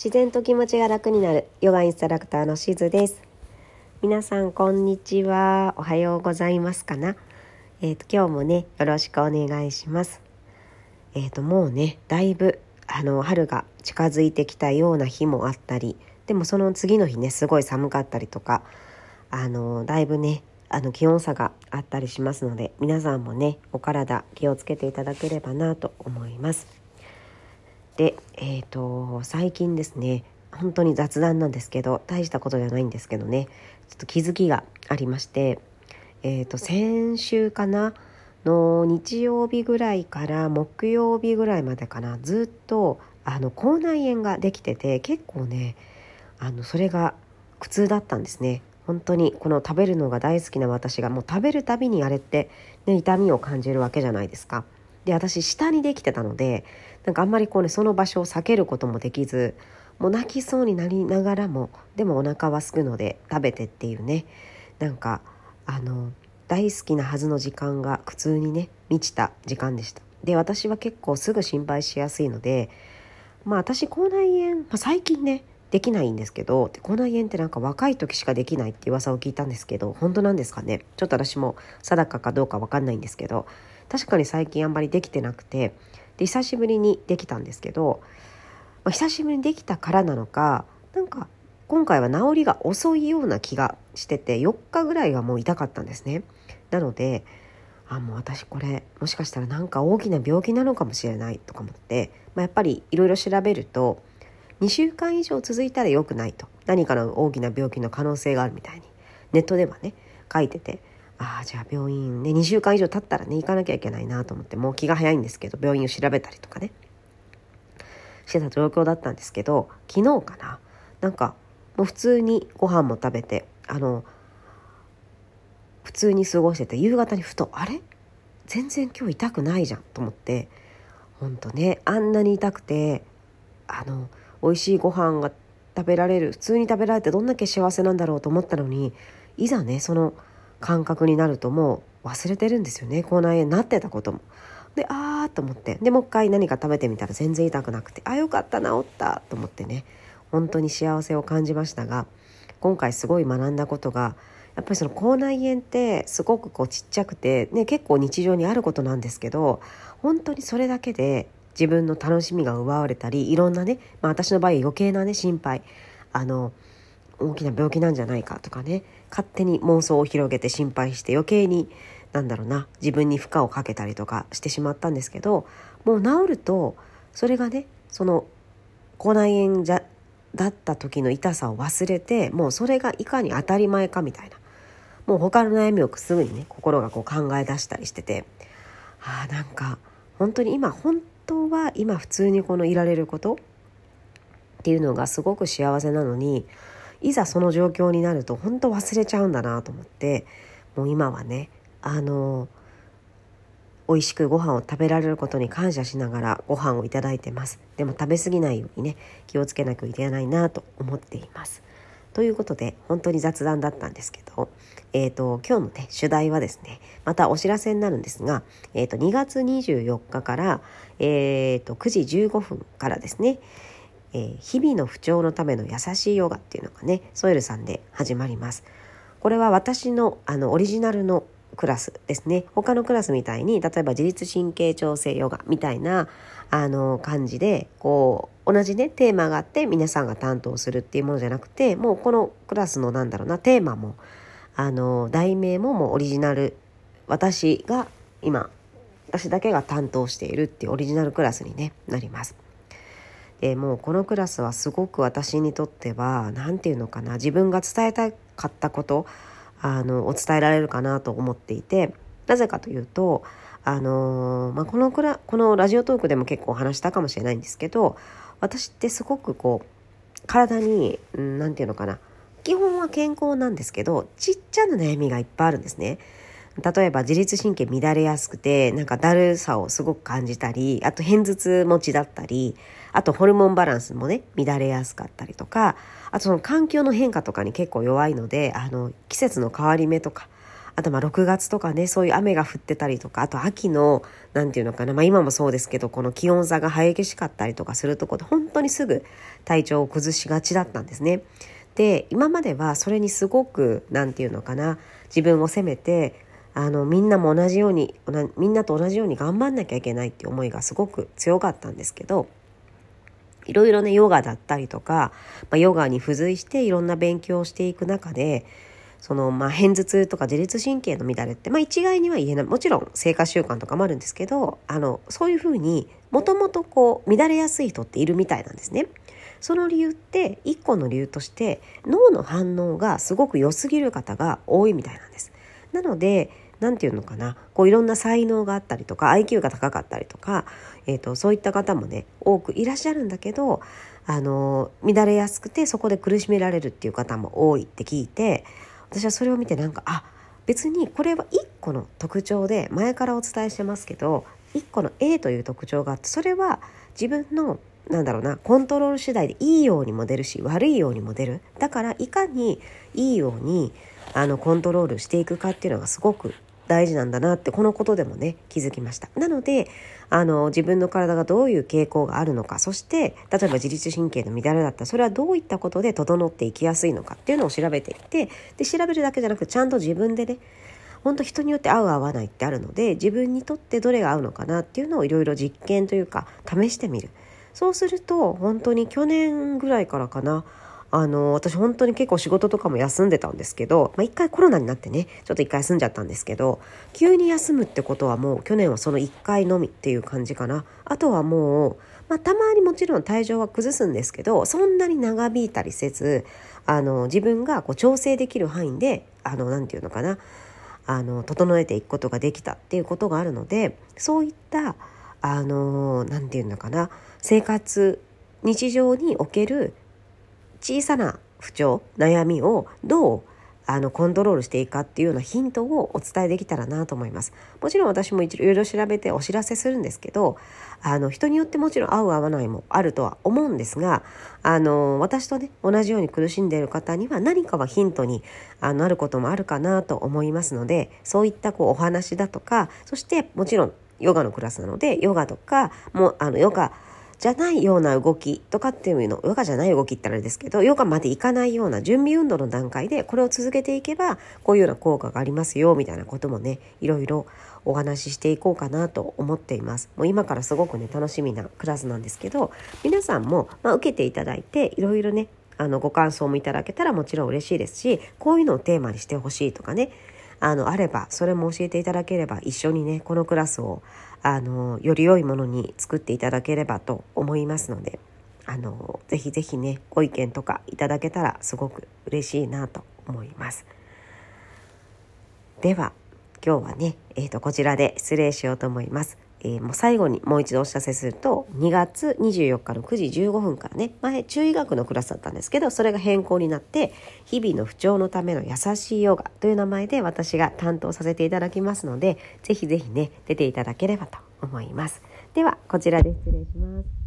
自然と気持ちが楽になる。ヨガインストラクターのしずです。皆さんこんにちは。おはようございますかな。えっ、ー、と今日もねよろしくお願いします。えっ、ー、ともうねだいぶあの春が近づいてきたような日もあったりでもその次の日ねすごい寒かったりとかあのだいぶねあの気温差があったりしますので皆さんもねお体気をつけていただければなと思います。で、えーと、最近ですね本当に雑談なんですけど大したことじゃないんですけどねちょっと気づきがありまして、えーと、先週かなの日曜日ぐらいから木曜日ぐらいまでかなずっとあの口内炎ができてて結構ねあのそれが苦痛だったんですね本当にこの食べるのが大好きな私がもう食べるたびにあれって、ね、痛みを感じるわけじゃないですか。で私下にできてたのでなんかあんまりこうねその場所を避けることもできずもう泣きそうになりながらもでもお腹はすくので食べてっていうねなんかあの大好きなはずの時間が苦痛にね満ちた時間でした。で私は結構すぐ心配しやすいのでまあ私口内炎、まあ、最近ねできないんですけど口内炎ってなんか若い時しかできないって噂を聞いたんですけど本当なんですかね？ちょっと私も定かかどうか分かんないんですけど確かに最近あんまりできてなくてで久しぶりにできたんですけど、まあ、久しぶりにできたからなのかなんか今回は治りが遅いような気がしてて4日ぐらいはもう痛かったんですね。なのであもう私これもしかしたらなんか大きな病気なのかもしれないとか思って、まあ、やっぱりいろいろ調べると2週間以上続いたら良くないと何かの大きな病気の可能性があるみたいにネットではね書いててああじゃあ病院。ね2週間以上経ったらね行かなきゃいけないなと思ってもう気が早いんですけど病院を調べたりとかね。してた状況だったんですけど昨日かな。なんかもう普通にご飯も食べてあの普通に過ごしてて夕方にふとあれ？全然今日痛くないじゃんと思ってほんとねあんなに痛くてあの美味しいご飯が食べられる普通に食べられてどんだけ幸せなんだろうと思ったのにいざねその感覚になるともう忘れてるんですよね。口内炎になってたことも。であーと思って。でもう一回何か食べてみたら全然痛くなくて。あよかった治った。と思ってね。本当に幸せを感じましたが今回すごい学んだことがやっぱりその口内炎ってすごくこうちっちゃくて、ね、結構日常にあることなんですけど本当にそれだけで自分の楽しみが奪われたりいろんなね、まあ、私の場合余計なね心配。あの大きな病気なんじゃないかとかね。勝手に妄想を広げて心配して余計になんだろうな。自分に負荷をかけたりとかしてしまったんですけどもう治るとそれがねその口内炎じゃだった時の痛さを忘れてもうそれがいかに当たり前かみたいな。もう他の悩みをすぐにね心がこう考え出したりしてて。あなんか本当に今本当は今普通にこのいられることっていうのがすごく幸せなのにいざその状況になると本当忘れちゃうんだなと思ってもう今はねあの美味しくご飯を食べられることに感謝しながらご飯をいただいてます。でも食べ過ぎないようにね気をつけなきゃいけないなと思っています。ということで本当に雑談だったんですけど、えーと、今日のね主題はですねまたお知らせになるんですが、えーと、2月24日から、えーと9時15分からですねえー、日々の不調のための優しいヨガっていうのがねソエルさんで始まります。これは私のあのオリジナルのクラスですね。他のクラスみたいに例えば自律神経調整ヨガみたいなあの感じでこう同じねテーマがあって皆さんが担当するっていうものじゃなくてもうこのクラスのなんだろうなテーマもあの題名ももうオリジナル。私が今私だけが担当しているっていうオリジナルクラスに、ね、なります。でもうこのクラスはすごく私にとっては何て言うのかな自分が伝えたかったことあのお伝えられるかなと思っていてなぜかというとあの、まあ、このクラこのラジオトークでも結構話したかもしれないんですけど私ってすごくこう体に何て言うのかな基本は健康なんですけどちっちゃな悩みがいっぱいあるんですね。例えば自律神経乱れやすくてなんかだるさをすごく感じたりあと片頭痛持ちだったりあとホルモンバランスもね乱れやすかったりとかあとその環境の変化とかに結構弱いのであの季節の変わり目とかあとまあ6月とかねそういう雨が降ってたりとかあと秋の何て言うのかな、まあ、今もそうですけどこの気温差が激しかったりとかするとこで本当にすぐ体調を崩しがちだったんですね。で今まではそれにすごく何て言うのかな自分を責めてあのみんなも同じようにみんなと同じように頑張んなきゃいけないって思いがすごく強かったんですけどいろいろねヨガだったりとか、まあ、ヨガに付随していろんな勉強をしていく中でそのまあ片頭痛とか自律神経の乱れって、まあ、一概には言えないもちろん生活習慣とかもあるんですけどあのそういうふうにもともとこう乱れやすい人っているみたいなんですね。その理由って一個の理由として脳の反応がすごく良すぎる方が多いみたいなんです。なので何て言うのかな？こういろんな才能があったりとか IQ が高かったりとか、えーと、そういった方もね多くいらっしゃるんだけどあの乱れやすくてそこで苦しめられるっていう方も多いって聞いて私はそれを見てなんかあ別にこれは1個の特徴で前からお伝えしてますけど1個の A という特徴があってそれは自分のなんだろうなコントロール次第でいいようにも出るし悪いようにも出る。だからいかにいいようにあのコントロールしていくかっていうのがすごく大事なんだなってこのことでもね気づきました。なのであの自分の体がどういう傾向があるのかそして例えば自律神経の乱れだったらそれはどういったことで整っていきやすいのかっていうのを調べていってで調べるだけじゃなくちゃんと自分でね本当人によって合う合わないってあるので自分にとってどれが合うのかなっていうのをいろいろ実験というか試してみる。そうすると本当に去年ぐらいからかなあの私本当に結構仕事とかも休んでたんですけど、まあ、一回コロナになってねちょっと一回休んじゃったんですけど急に休むってことはもう去年はその1回のみっていう感じかな。あとはもう、まあ、たまにもちろん体調は崩すんですけどそんなに長引いたりせずあの自分がこう調整できる範囲であのなて言うのかなあの整えていくことができたっていうことがあるのでそういったあの何て言うのかな生活日常における小さな不調悩みをどうあのコントロールしていくかっていうようなヒントをお伝えできたらなと思います。もちろん私もいろいろ調べてお知らせするんですけどあの人によってもちろん合う合わないもあるとは思うんですがあの私とね同じように苦しんでいる方には何かはヒントにあのあることもあるかなと思いますのでそういったこうお話だとかそしてもちろんヨガのクラスなのでヨガとかもあのヨガじゃないような動きとかっていうのヨガじゃない動きってあれですけどヨガまでいかないような準備運動の段階でこれを続けていけばこういうような効果がありますよみたいなこともねいろいろお話ししていこうかなと思っています。もう今からすごくね楽しみなクラスなんですけど皆さんも、まあ、受けていただいていろいろねあのご感想もいただけたらもちろん嬉しいですしこういうのをテーマにしてほしいとかねあのあればそれも教えていただければ一緒にねこのクラスをあのより良いものに作っていただければと思いますのであのぜひぜひねご意見とかいただけたらすごく嬉しいなと思います。では今日はね、えーとこちらで失礼しようと思います。えー、もう最後にもう一度お知らせすると2月24日の9時15分からね前中医学のクラスだったんですけどそれが変更になって日々の不調のための優しいヨガという名前で私が担当させていただきますのでぜひぜひね出ていただければと思います。ではこちらで失礼します。